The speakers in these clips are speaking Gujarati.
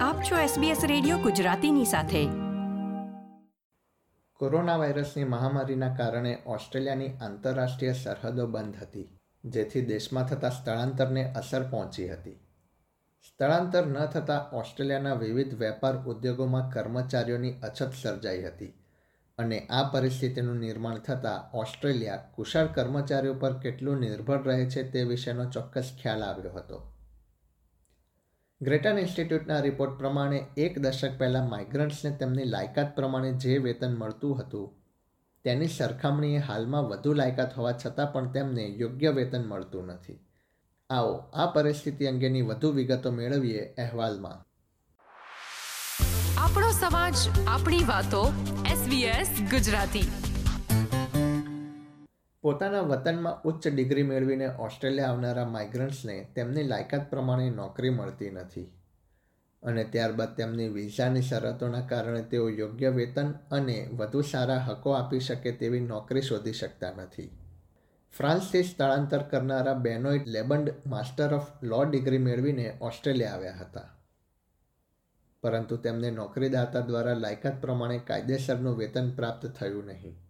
આપ છો SBS રેડિયો ગુજરાતીની સાથે. કોરોના વાયરસની મહામારીના કારણે ઓસ્ટ્રેલિયાની આંતરરાષ્ટ્રીય સરહદો બંધ હતી, જેથી દેશમાં થતા સ્થળાંતરને અસર પહોંચી હતી. સ્થળાંતર ન થતાં ઓસ્ટ્રેલિયાના વિવિધ વેપાર ઉદ્યોગોમાં કર્મચારીઓની અછત સર્જાઈ હતી અને આ પરિસ્થિતિનું નિર્માણ થતાં ઓસ્ટ્રેલિયા કુશળ કર્મચારીઓ પર કેટલું નિર્ભર રહે છે તે વિશેનો ચોક્કસ ખ્યાલ આવ્યો હતો. ગ્રેટન ઇન્સ્ટિટ્યૂટના રિપોર્ટ પ્રમાણે એક દશક પહેલાં માઇગ્રન્ટ્સને તેમની લાયકાત પ્રમાણે જે વેતન મળતું હતું, તેની સરખામણીએ હાલમાં વધુ લાયકાત હોવા છતાં પણ તેમને યોગ્ય વેતન મળતું નથી. આવો, આ પરિસ્થિતિ અંગેની વધુ વિગતો મેળવીએ અહેવાલમાં. આપણો સમાજ, આપણી વાતો એસબીએસ ગુજરાતી. પોતાના વતનમાં ઉચ્ચ ડિગ્રી મેળવીને ઓસ્ટ્રેલિયા આવનારા માઇગ્રન્ટ્સને તેમની લાયકાત પ્રમાણે નોકરી મળતી નથી. અને ત્યારબાદ તેમની વિઝાની શરતોના કારણે તેઓ યોગ્ય વેતન અને વધુ સારા હકો આપી શકે તેવી નોકરી શોધી શકતા નથી. ફ્રાન્સથી સ્થળાંતર કરનારા Benoit Lebond master of law degree મેળવીને ઓસ્ટ્રેલિયા આવ્યા હતા. પરંતુ તેમને નોકરીદાતા દ્વારા લાયકાત પ્રમાણે કાયદેસરનું વેતન પ્રાપ્ત થયું નહીં.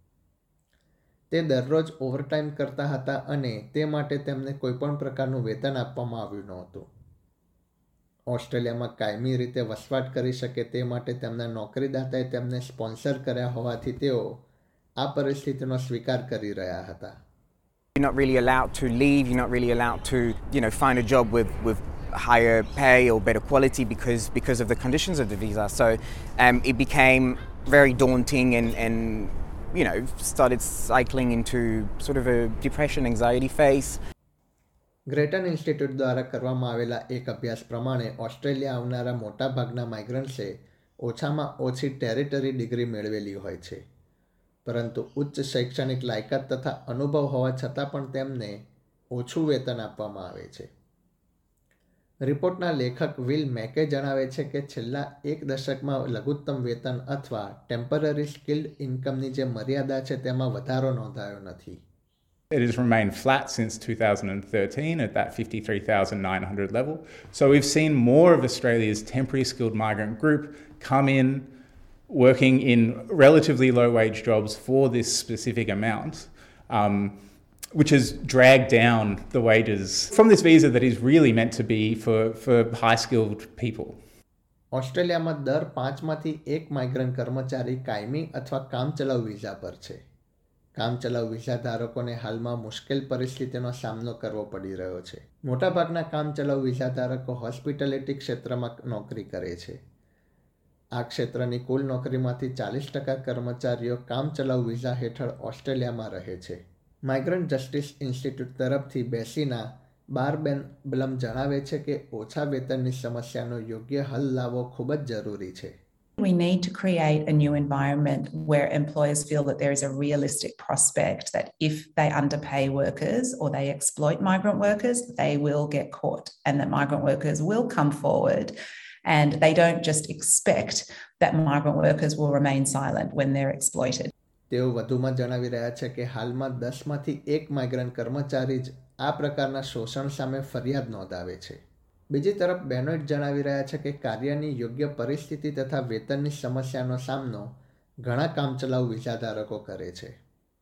તે દરરોજ ઓવરટાઈમ કરતા હતા અને તે માટે તેમને કોઈપણ પ્રકારનું વેતન આપવામાં આવ્યું નહોતું ઓસ્ટ્રેલિયામાં કાયમી રીતે વસવાટ કરી શકે તે માટે તેમના નોકરીદાતાએ તેમને સ્પોન્સર કર્યા હોવાથી તેઓ આ પરિસ્થિતિનો સ્વીકાર કરી રહ્યા હતા You're not really allowed to leave. You're not really allowed to, you know, find a job with, with higher pay or better quality because because of the conditions of the visa. So um, it became very daunting and, and you know, started cycling into sort of a depression, anxiety phase. Grattan Institute દ્વારા કરવામાં આવેલા એક અભ્યાસ પ્રમાણે ઓસ્ટ્રેલિયા આવનારા મોટાભાગના માઇગ્રન્ટ્સે ઓછામાં ઓછી ટેરિટરી ડિગ્રી મેળવેલી હોય છે પરંતુ ઉચ્ચ શૈક્ષણિક લાયકાત તથા અનુભવ હોવા છતાં પણ તેમને ઓછું વેતન આપવામાં આવે છે રિપોર્ટના લેખક વિલ મેકે જણાવે છે કે છેલ્લા એક દશકમાં લઘુત્તમ વેતન અથવા ટેમ્પરરી સ્કિલ્ડ ઇન્કમની જે મર્યાદા છે તેમાં વધારો નોંધાયો નથી It has remained flat since 2013 at that 53,900 level. So we've seen more of Australia's temporary skilled migrant group come in working in relatively low wage jobs for this specific amount. Um, which has dragged down the wages from this visa that is really meant to be for, for high skilled people. ઓસ્ટ્રેલિયામાં દર પાંચમાંથી એક માઇગ્રન્ટ કર્મચારી કાયમી અથવા કામચલાઉ વિઝા પર છે. કામચલાઉ વિઝા ધારકોને હાલમાં મુશ્કેલ પરિસ્થિતિનો સામનો કરવો પડી રહ્યો છે. મોટાભાગના કામચલાઉ વિઝા ધારકો હોસ્પિટાલિટી ક્ષેત્રમાં નોકરી કરે છે. આ ક્ષેત્રની કુલ નોકરીમાંથી ચાલીસ ટકા કર્મચારીઓ કામચલાઉ વિઝા હેઠળ ઓસ્ટ્રેલિયામાં રહે છે. માઇગ્રન્ટ જસ્ટિસ ઇન્સ્ટિટ્યૂટ તરફથી બેસીના બારબેન બ્લમ જણાવે છે કે ઓછા વેતનની સમસ્યાનો યોગ્ય હલ લાવવો ખૂબ જ જરૂરી છે We need to create a new environment where employers feel that there is a realistic prospect that if they underpay workers or they exploit migrant workers, they will get caught and that migrant workers will come forward and they don't just expect that migrant workers will remain silent when they're exploited. તેઓ વધુમાં જણાવી રહ્યા છે કે હાલમાં દસમાંથી એક માઇગ્રન્ટ કર્મચારી જ આ પ્રકારના શોષણ સામે ફરિયાદ નોંધાવે છે બીજી તરફ બેનોઇટ જણાવી રહ્યા છે કે કાર્યની યોગ્ય પરિસ્થિતિ તથા વેતનની સમસ્યાનો સામનો ઘણા કામચલાઉ વિઝાધારકો કરે છે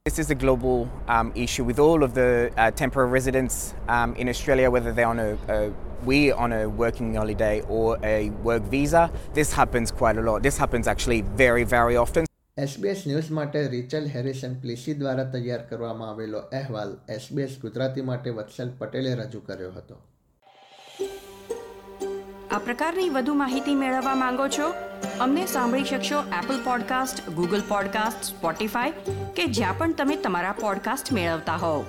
This is a global um, issue with all of the uh, temporary residents um, in Australia, whether they're on a, a we on a working holiday or a work visa. This happens quite a lot. This happens actually very, very often. SBS news માટે રિચલ હેરિસન પ્લીસી દ્વારા તૈયાર કરવામાં આવેલો અહેવાલ એસબીએસ ગુજરાતી માટે વત્સલ પટેલે રજૂ કર્યો હતો. આ પ્રકારની વધુ માહિતી મેળવવા માંગો છો? અમને સાંભળી શકશો Apple podcast Google podcast Spotify કે જ્યાં પણ તમે તમારા પોડકાસ્ટ મેળવતા હોવ.